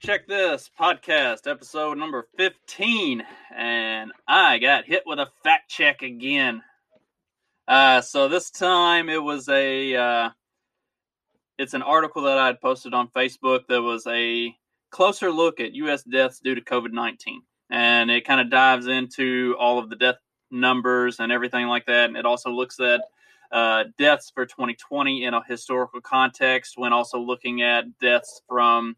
Check This podcast, episode number 15. And I got hit with a fact check again. Uh, so this time it was a, uh, it's an article that I had posted on Facebook that was a closer look at U.S. deaths due to COVID 19. And it kind of dives into all of the death numbers and everything like that. And it also looks at uh, deaths for 2020 in a historical context when also looking at deaths from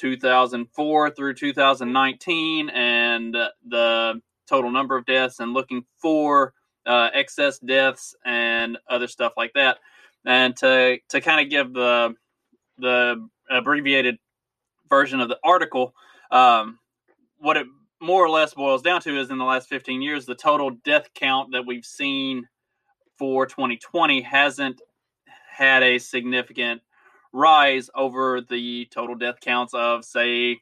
2004 through 2019 and the total number of deaths and looking for uh, excess deaths and other stuff like that. And to to kind of give the the abbreviated version of the article um, what it more or less boils down to is in the last 15 years the total death count that we've seen for 2020 hasn't had a significant rise over the total death counts of say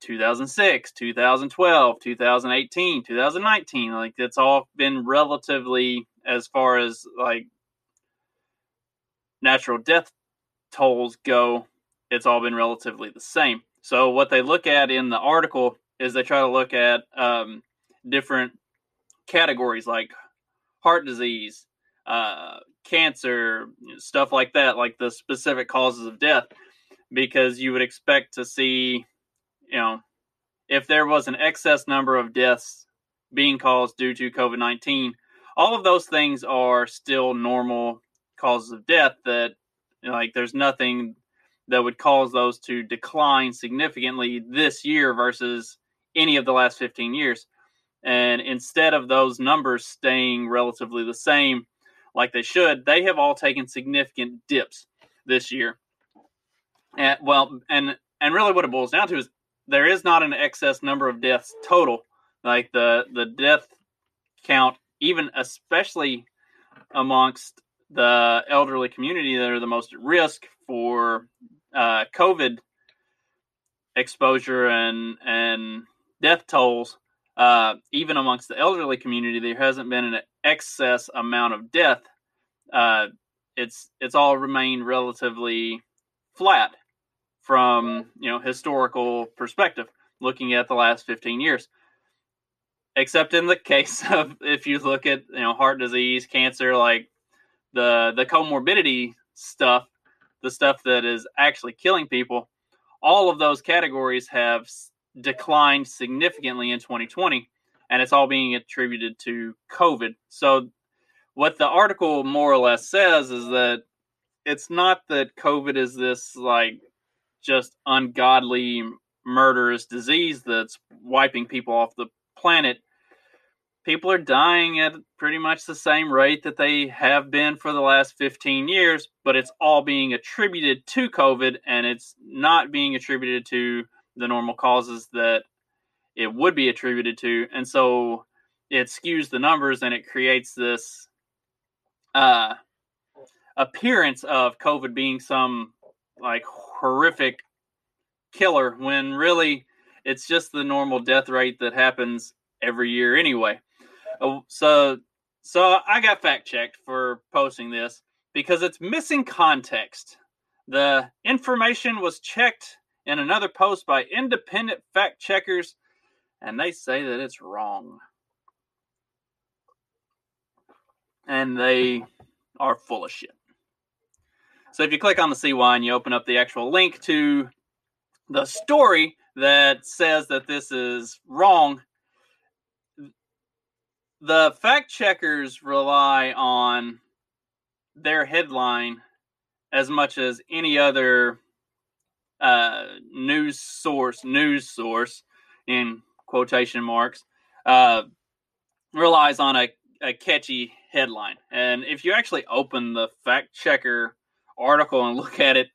2006 2012 2018 2019 like it's all been relatively as far as like natural death tolls go it's all been relatively the same. So what they look at in the article is they try to look at um, different categories like heart disease, uh, cancer, stuff like that, like the specific causes of death, because you would expect to see, you know, if there was an excess number of deaths being caused due to COVID 19, all of those things are still normal causes of death that, you know, like, there's nothing that would cause those to decline significantly this year versus any of the last 15 years. And instead of those numbers staying relatively the same like they should, they have all taken significant dips this year. And well, and and really what it boils down to is there is not an excess number of deaths total. Like the the death count, even especially amongst the elderly community that are the most at risk for uh, COVID exposure and and death tolls, uh, even amongst the elderly community, there hasn't been an excess amount of death. Uh, it's it's all remained relatively flat from you know historical perspective, looking at the last 15 years. Except in the case of if you look at you know heart disease, cancer, like the the comorbidity stuff, the stuff that is actually killing people, all of those categories have declined significantly in 2020, and it's all being attributed to COVID. So, what the article more or less says is that it's not that COVID is this like just ungodly, murderous disease that's wiping people off the planet. People are dying at pretty much the same rate that they have been for the last 15 years, but it's all being attributed to COVID and it's not being attributed to the normal causes that it would be attributed to. And so it skews the numbers and it creates this uh, appearance of COVID being some like horrific killer when really it's just the normal death rate that happens every year anyway. Oh, so so I got fact checked for posting this because it's missing context. The information was checked in another post by independent fact checkers, and they say that it's wrong. And they are full of shit. So if you click on the CY and you open up the actual link to the story that says that this is wrong, the fact checkers rely on their headline as much as any other uh, news source, news source in quotation marks, uh, relies on a, a catchy headline. And if you actually open the fact checker article and look at it,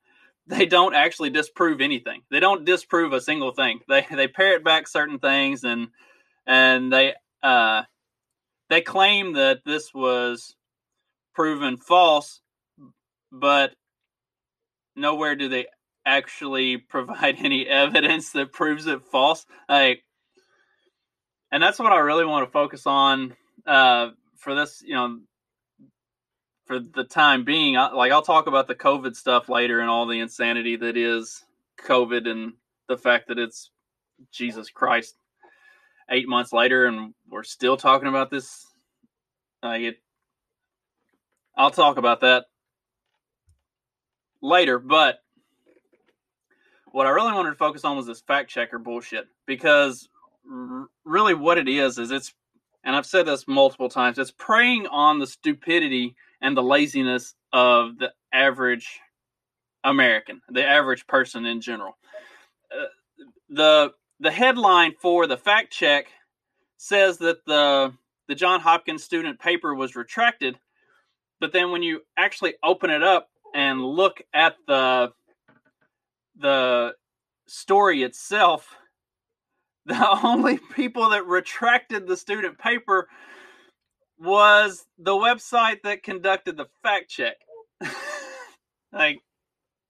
they don't actually disprove anything. They don't disprove a single thing. They they parrot back certain things and and they uh, they claim that this was proven false, but nowhere do they actually provide any evidence that proves it false. Like, and that's what I really want to focus on uh, for this. You know, for the time being. I, like, I'll talk about the COVID stuff later and all the insanity that is COVID and the fact that it's Jesus Christ eight months later and we're still talking about this. Like it, I'll talk about that later, but what I really wanted to focus on was this fact checker bullshit because r- really what it is is it's and I've said this multiple times it's preying on the stupidity and the laziness of the average American, the average person in general. Uh, the the headline for the fact check says that the the John Hopkins student paper was retracted, but then when you actually open it up and look at the the story itself, the only people that retracted the student paper was the website that conducted the fact check. like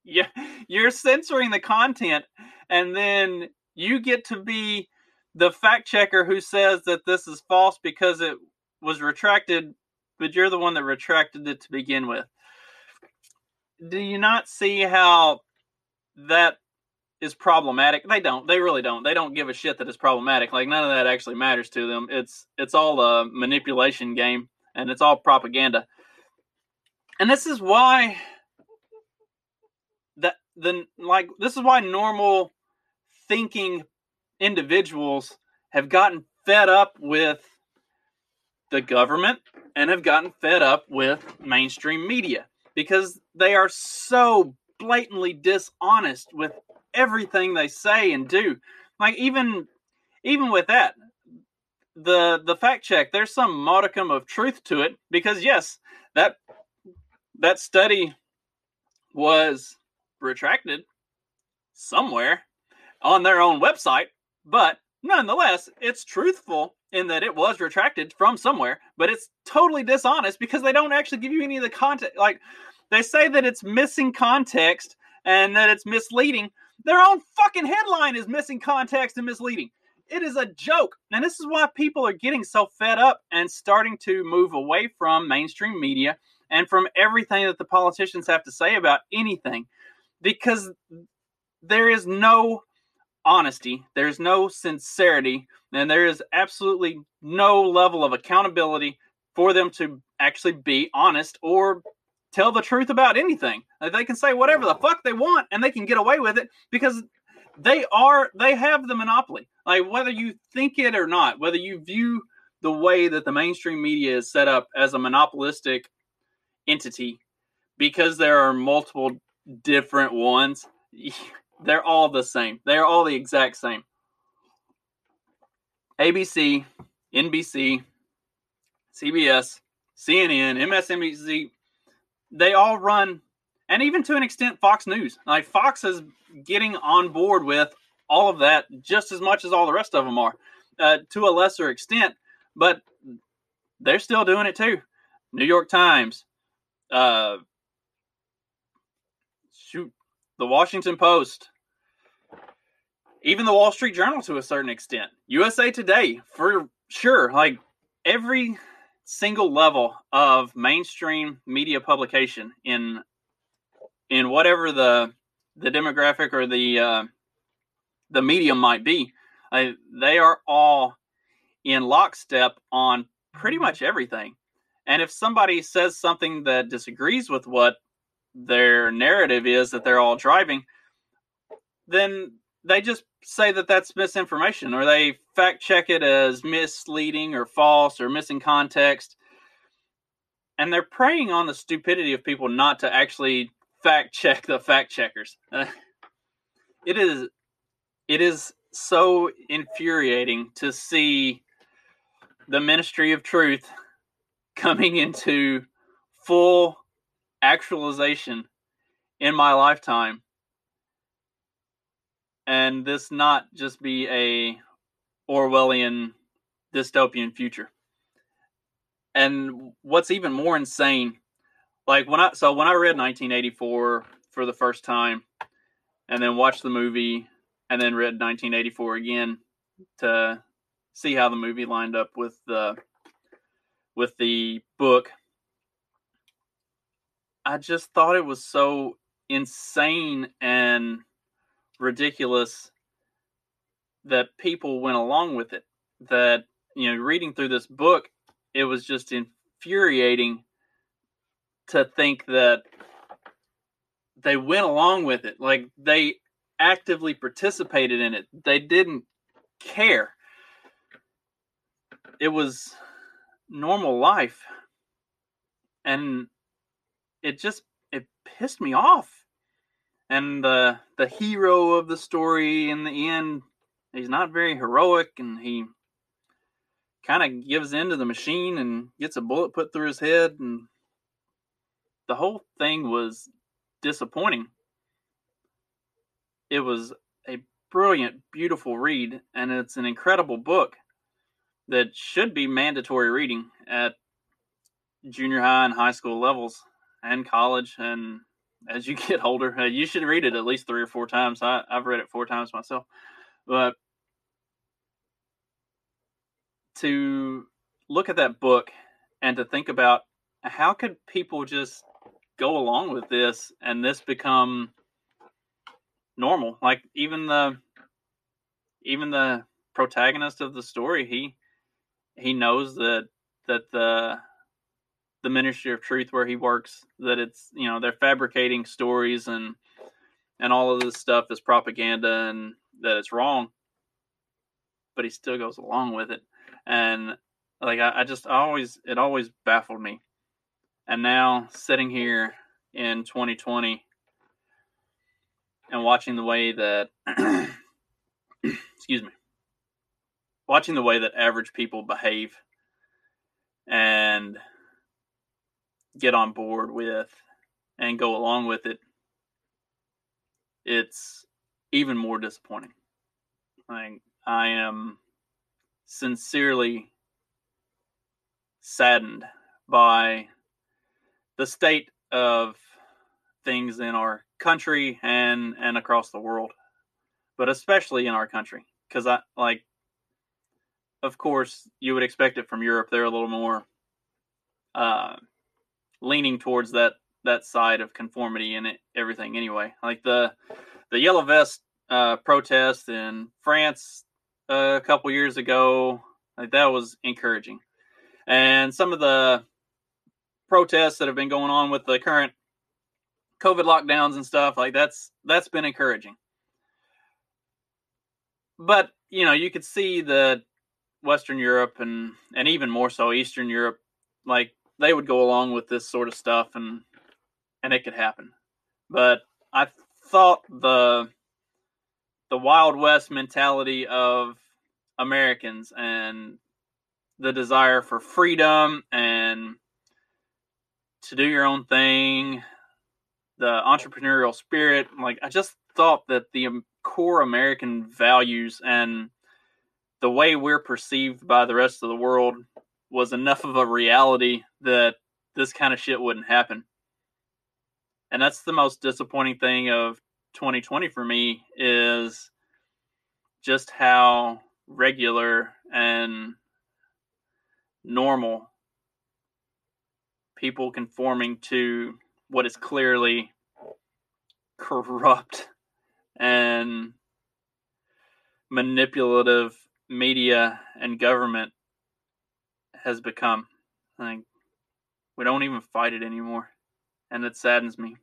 yeah, you're censoring the content and then you get to be the fact checker who says that this is false because it was retracted, but you're the one that retracted it to begin with. Do you not see how that is problematic? They don't. They really don't. They don't give a shit that it's problematic. Like none of that actually matters to them. It's it's all a manipulation game and it's all propaganda. And this is why that the like this is why normal thinking individuals have gotten fed up with the government and have gotten fed up with mainstream media because they are so blatantly dishonest with everything they say and do like even even with that the the fact check there's some modicum of truth to it because yes that that study was retracted somewhere on their own website, but nonetheless, it's truthful in that it was retracted from somewhere, but it's totally dishonest because they don't actually give you any of the context. Like they say that it's missing context and that it's misleading. Their own fucking headline is missing context and misleading. It is a joke. And this is why people are getting so fed up and starting to move away from mainstream media and from everything that the politicians have to say about anything because there is no honesty, there's no sincerity, and there is absolutely no level of accountability for them to actually be honest or tell the truth about anything. They can say whatever the fuck they want and they can get away with it because they are they have the monopoly. Like whether you think it or not, whether you view the way that the mainstream media is set up as a monopolistic entity because there are multiple different ones. They're all the same. They're all the exact same. ABC, NBC, CBS, CNN, MSNBC, they all run, and even to an extent, Fox News. Like Fox is getting on board with all of that just as much as all the rest of them are, uh, to a lesser extent, but they're still doing it too. New York Times, uh, shoot, the Washington Post, even the Wall Street Journal to a certain extent, USA Today for sure. Like every single level of mainstream media publication in in whatever the the demographic or the uh, the medium might be, they are all in lockstep on pretty much everything. And if somebody says something that disagrees with what their narrative is that they're all driving, then they just say that that's misinformation or they fact check it as misleading or false or missing context. And they're preying on the stupidity of people not to actually fact check the fact checkers. It is it is so infuriating to see the ministry of truth coming into full actualization in my lifetime and this not just be a orwellian dystopian future. And what's even more insane like when i so when i read 1984 for the first time and then watched the movie and then read 1984 again to see how the movie lined up with the with the book I just thought it was so insane and ridiculous that people went along with it. That you know, reading through this book, it was just infuriating to think that they went along with it. Like they actively participated in it. They didn't care. It was normal life. And it just it pissed me off. And the the hero of the story in the end, he's not very heroic and he kind of gives in to the machine and gets a bullet put through his head and the whole thing was disappointing. It was a brilliant, beautiful read, and it's an incredible book that should be mandatory reading at junior high and high school levels and college. And as you get older, uh, you should read it at least three or four times. I, I've read it four times myself. But to look at that book and to think about how could people just go along with this and this become normal like even the even the protagonist of the story he he knows that that the the ministry of truth where he works that it's you know they're fabricating stories and and all of this stuff is propaganda and that it's wrong. But he still goes along with it. And like I, I just I always it always baffled me. And now sitting here in 2020 and watching the way that excuse me watching the way that average people behave and get on board with and go along with it it's even more disappointing. I, I am sincerely saddened by the state of things in our country and and across the world but especially in our country because i like of course you would expect it from europe. They're a little more uh leaning towards that that side of conformity and everything anyway like the the yellow vest uh protest in france uh, a couple years ago like that was encouraging and some of the protests that have been going on with the current COVID lockdowns and stuff, like that's that's been encouraging. But you know, you could see that Western Europe and and even more so Eastern Europe, like they would go along with this sort of stuff and and it could happen. But I thought the the Wild West mentality of Americans and the desire for freedom and to do your own thing, the entrepreneurial spirit. Like, I just thought that the core American values and the way we're perceived by the rest of the world was enough of a reality that this kind of shit wouldn't happen. And that's the most disappointing thing of 2020 for me is just how regular and normal people conforming to what is clearly corrupt and manipulative media and government has become. Like we don't even fight it anymore, and it saddens me.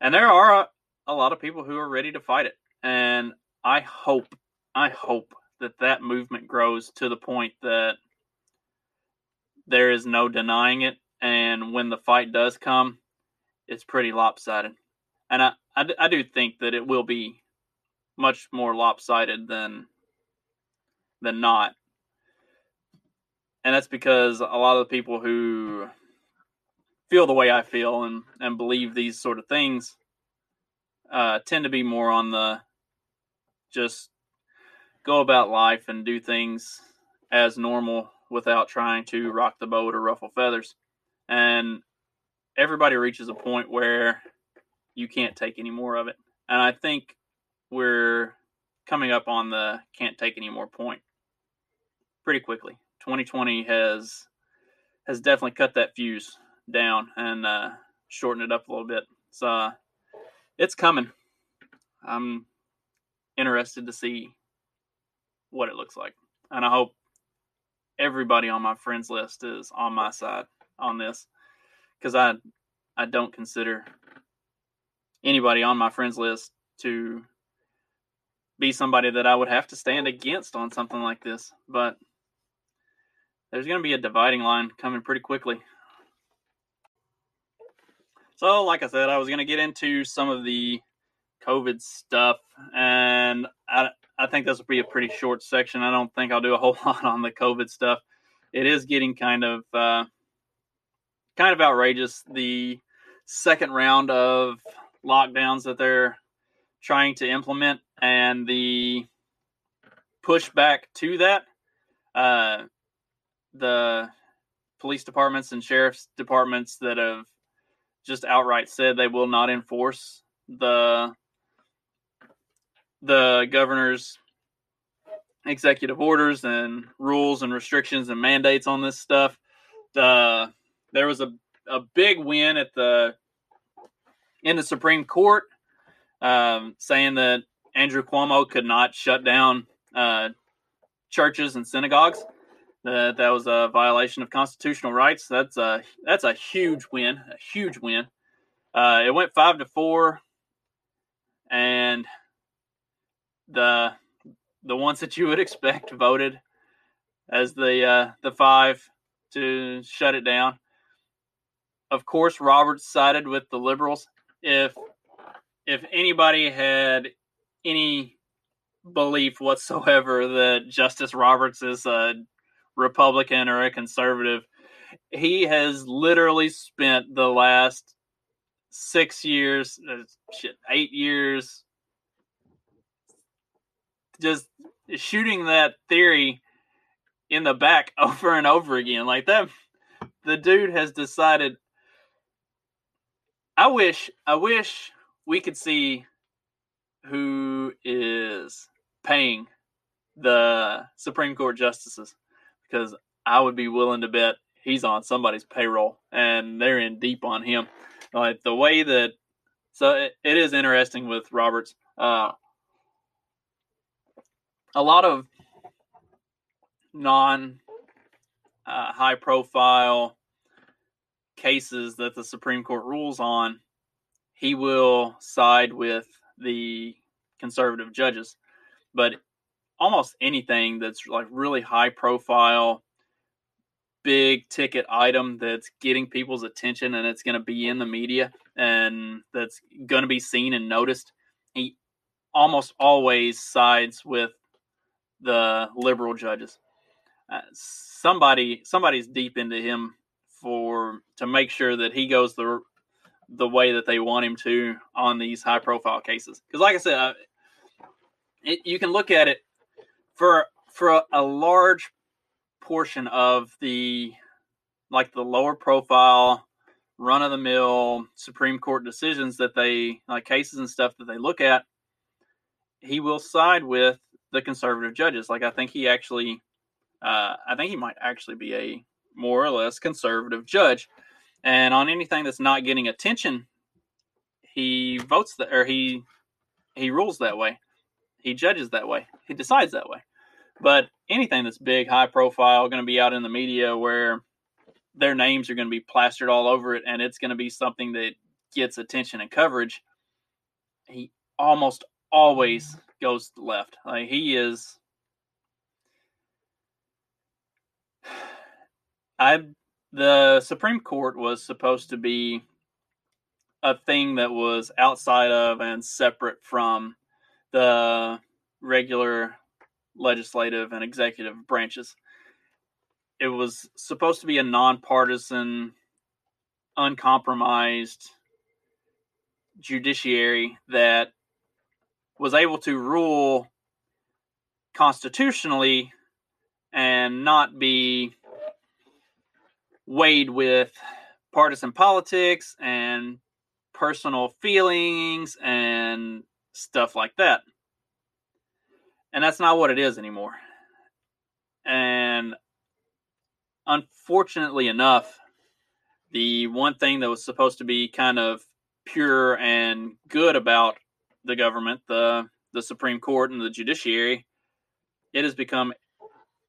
And there are a, a lot of people who are ready to fight it, and I hope, I hope that that movement grows to the point that there is no denying it. And when the fight does come, it's pretty lopsided. And I, I, I do think that it will be much more lopsided than than not. And that's because a lot of the people who feel the way I feel and, and believe these sort of things uh, tend to be more on the just go about life and do things as normal without trying to rock the boat or ruffle feathers. And everybody reaches a point where you can't take any more of it. And I think we're coming up on the can't take any more point pretty quickly. 2020 has has definitely cut that fuse down and uh, shortened it up a little bit. So uh, it's coming. I'm interested to see what it looks like. And I hope everybody on my friends list is on my side on this because I I don't consider anybody on my friends list to be somebody that I would have to stand against on something like this. But there's going to be a dividing line coming pretty quickly. So, like I said, I was going to get into some of the COVID stuff, and I, I think this will be a pretty short section. I don't think I'll do a whole lot on the COVID stuff. It is getting kind of uh, kind of outrageous. The second round of lockdowns that they're trying to implement and the pushback to that. Uh, the police departments and sheriff's departments that have just outright said they will not enforce the the governor's executive orders and rules and restrictions and mandates on this stuff. The there was a a big win at the in the Supreme Court, um, saying that Andrew Cuomo could not shut down uh, churches and synagogues. That that was a violation of constitutional rights. That's a that's a huge win, a huge win. Uh, it went five to four, and the the ones that you would expect voted as the uh, the five to shut it down. Of course, Roberts sided with the liberals. If if anybody had any belief whatsoever that Justice Roberts is a Republican or a conservative, he has literally spent the last six years, uh, shit, eight years, just shooting that theory in the back over and over again. Like that, the dude has decided. I wish, I wish we could see who is paying the Supreme Court justices because I would be willing to bet he's on somebody's payroll and they're in deep on him. Like the way that, so it, it is interesting with Roberts. Uh, a lot of non uh, high profile cases that the Supreme Court rules on, he will side with the conservative judges. But almost anything that's like really high profile, big ticket item that's getting people's attention and it's going to be in the media and that's going to be seen and noticed, he almost always sides with the liberal judges. Uh, somebody somebody's deep into him for to make sure that he goes the the way that they want him to on these high profile cases. Because, like I said, uh, it, you can look at it for for a, large portion of the like the lower profile run of the mill Supreme Court decisions that they like cases and stuff that they look at, he will side with the conservative judges. Like I think he actually, uh, I think he might actually be a more or less conservative judge. And on anything that's not getting attention, he votes that or he he rules that way. He judges that way. He decides that way. But anything that's big, high profile, going to be out in the media where their names are going to be plastered all over it and it's going to be something that gets attention and coverage, he almost always goes left. Like he is I the Supreme Court was supposed to be a thing that was outside of and separate from the regular legislative and executive branches. It was supposed to be a nonpartisan, uncompromised judiciary that was able to rule constitutionally and not be weighed with partisan politics and personal feelings and stuff like that. And that's not what it is anymore. And unfortunately enough, the one thing that was supposed to be kind of pure and good about the government, the the Supreme Court and the judiciary, it has become,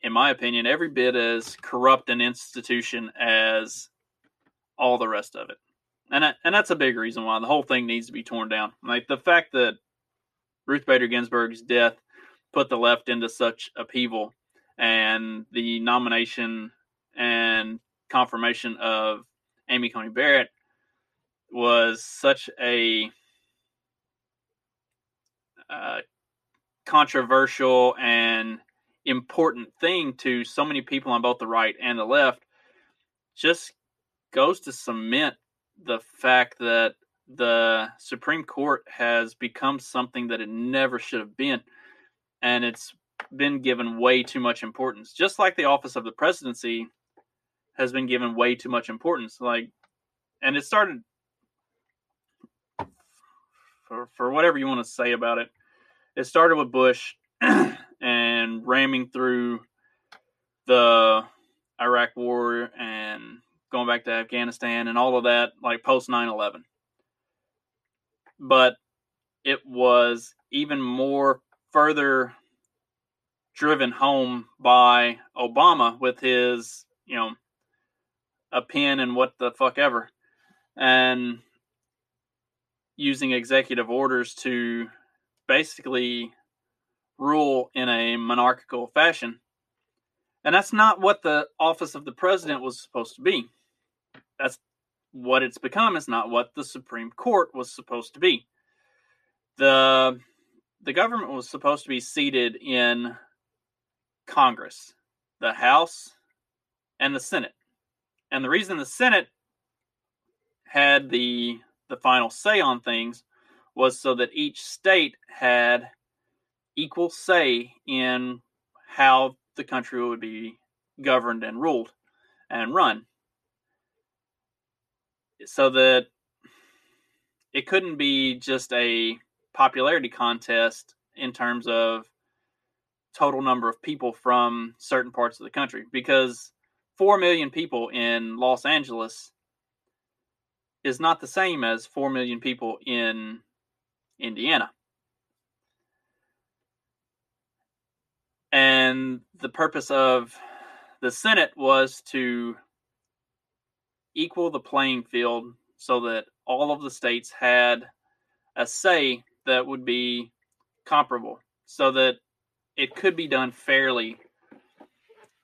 in my opinion, every bit as corrupt an institution as all the rest of it. And that, and that's a big reason why the whole thing needs to be torn down. Like the fact that Ruth Bader Ginsburg's death put the left into such upheaval and the nomination and confirmation of Amy Coney Barrett was such a uh, controversial and important thing to so many people on both the right and the left just goes to cement the fact that the Supreme Court has become something that it never should have been. And it's been given way too much importance. Just like the office of the presidency has been given way too much importance. Like, and it started for, for whatever you want to say about it. It started with Bush and ramming through the Iraq war and going back to Afghanistan and all of that, like post 9 11. But it was even more further driven home by Obama with his, you know, a pin and what the fuck ever. And using executive orders to basically rule in a monarchical fashion. And that's not what the office of the president was supposed to be that's what it's become is not what the Supreme Court was supposed to be. The the government was supposed to be seated in Congress, the House, and the Senate. And the reason the Senate had the the final say on things was so that each state had equal say in how the country would be governed and ruled and run so that it couldn't be just a popularity contest in terms of total number of people from certain parts of the country because 4 million people in Los Angeles is not the same as 4 million people in Indiana. And the purpose of the Senate was to equal the playing field so that all of the states had a say that would be comparable so that it could be done fairly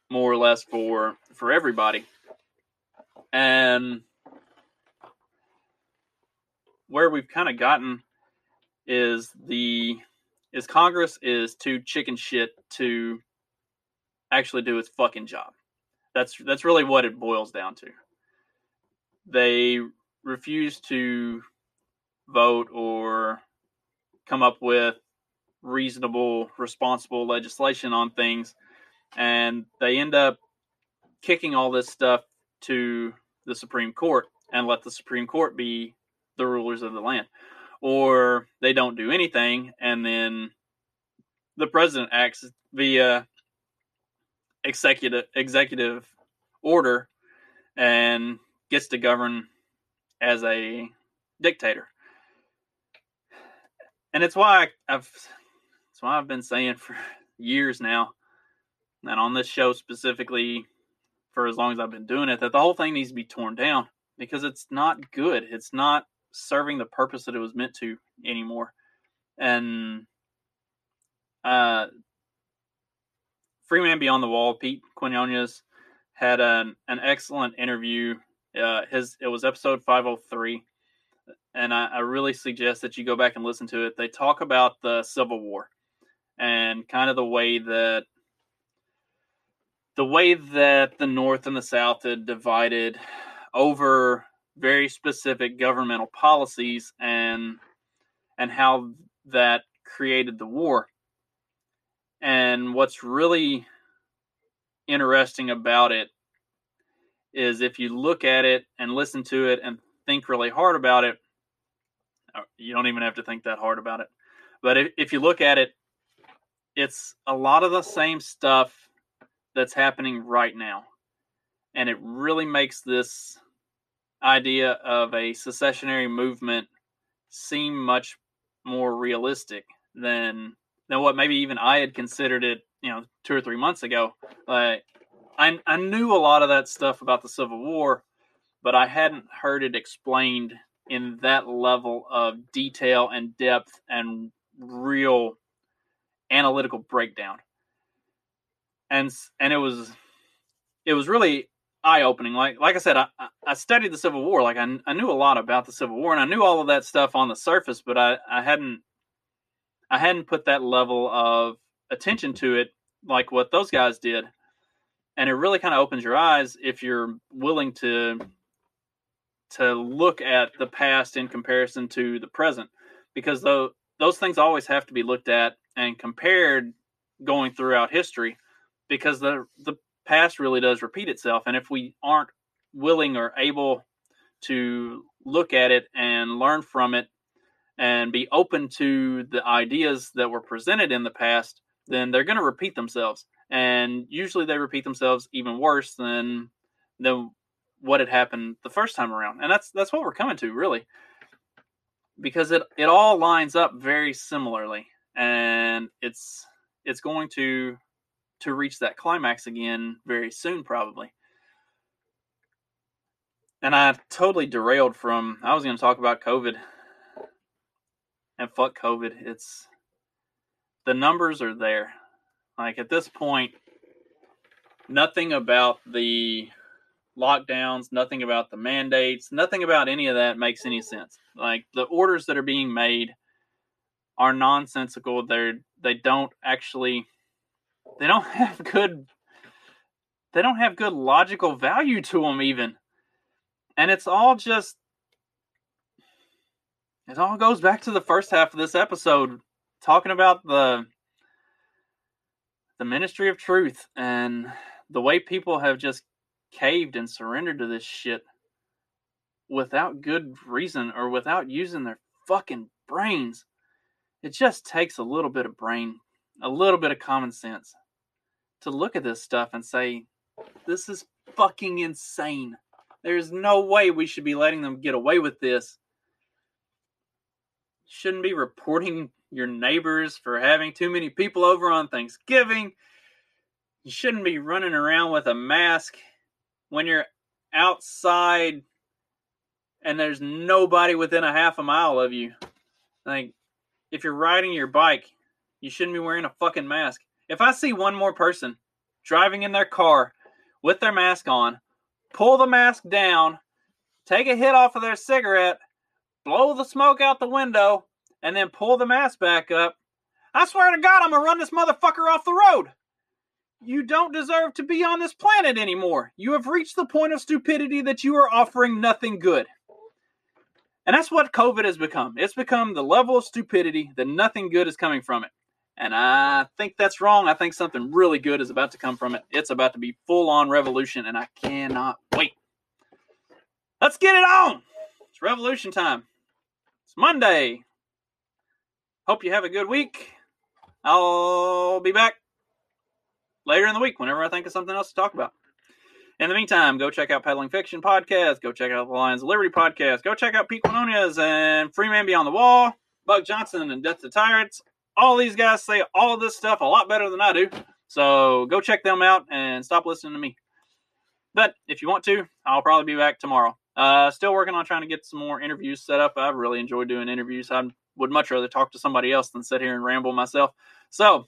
more or less for for everybody. And where we've kind of gotten is the is congress is too chicken shit to actually do its fucking job. That's that's really what it boils down to. They refuse to vote or come up with reasonable, responsible legislation on things. And they end up kicking all this stuff to the Supreme Court and let the Supreme Court be the rulers of the land. Or they don't do anything and then the president acts via executive executive order and gets to govern as a dictator. And it's why I've it's why I've been saying for years now, and on this show specifically for as long as I've been doing it, that the whole thing needs to be torn down because it's not good. It's not serving the purpose that it was meant to anymore. And uh Freeman Beyond the Wall, Pete Quinones had an, an excellent interview uh, his it was episode 503, and I, I really suggest that you go back and listen to it. They talk about the Civil War and kind of the way that the way that the North and the South had divided over very specific governmental policies and and how that created the war. And what's really interesting about it is if you look at it and listen to it and think really hard about it, uh, you don't even have to think that hard about it. But if, if you look at it, it's a lot of the same stuff that's happening right now. And it really makes this idea of a secessionary movement seem much more realistic than than what maybe even I had considered it, you know two or three months ago. Like I I knew a lot of that stuff about the Civil War, but I hadn't heard it explained in that level of detail and depth and real analytical breakdown. And and it was it was really eye opening. Like like I said, I I studied the Civil War. Like I I knew a lot about the Civil War, and I knew all of that stuff on the surface, but I I hadn't I hadn't put that level of attention to it like what those guys did. And it really kind of opens your eyes if you're willing to to look at the past in comparison to the present because though those things always have to be looked at and compared going throughout history because the the past really does repeat itself. And if we aren't willing or able to look at it and learn from it and be open to the ideas that were presented in the past then they're going to repeat themselves. And usually they repeat themselves even worse than than what had happened the first time around. And that's that's what we're coming to really. Because it it all lines up very similarly. And it's it's going to to reach that climax again very soon probably. And i totally derailed from i was going to talk about covid. And fuck covid it's the numbers are there. Like at this point nothing about the lockdowns nothing about the mandates nothing about any of that makes any sense like the orders that are being made are nonsensical. They're they don't actually they don't have good they don't have good logical value to them even. And it's all just it all goes back to the first half of this episode talking about the the ministry of truth and the way people have just caved and surrendered to this shit without good reason or without using their fucking brains. It just takes a little bit of brain, a little bit of common sense to look at this stuff and say, this is fucking insane. There's no way we should be letting them get away with this. Shouldn't be reporting your neighbors for having too many people over on Thanksgiving. You shouldn't be running around with a mask when you're outside and there's nobody within a half a mile of you. Like, if you're riding your bike, you shouldn't be wearing a fucking mask. If I see one more person driving in their car with their mask on, pull the mask down, take a hit off of their cigarette, blow the smoke out the window, and then pull the mask back up, I swear to God, I'm gonna run this motherfucker off the road. You don't deserve to be on this planet anymore. You have reached the point of stupidity that you are offering nothing good. And that's what COVID has become. It's become the level of stupidity that nothing good is coming from it. And I think that's wrong. I think something really good is about to come from it. It's about to be full on revolution, and I cannot wait. Let's get it on. It's revolution time. It's Monday. Hope you have a good week. I'll be back later in the week whenever I think of something else to talk about. In the meantime, go check out Peddling Fiction Podcast. Go check out the Lions of Liberty Podcast. Go check out Pete Quinones and Freeman Beyond the Wall, Buck Johnson and Death to Tyrants. All these guys say all of this stuff a lot better than I do. So go check them out and stop listening to me. But if you want to, I'll probably be back tomorrow. Uh, still working on trying to get some more interviews set up. I really enjoy doing interviews. I would much rather talk to somebody else than sit here and ramble myself. So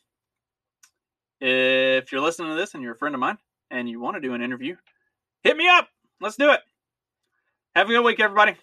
if you're listening to this and you're a friend of mine, and you want to do an interview, hit me up. Let's do it. Have a good week, everybody.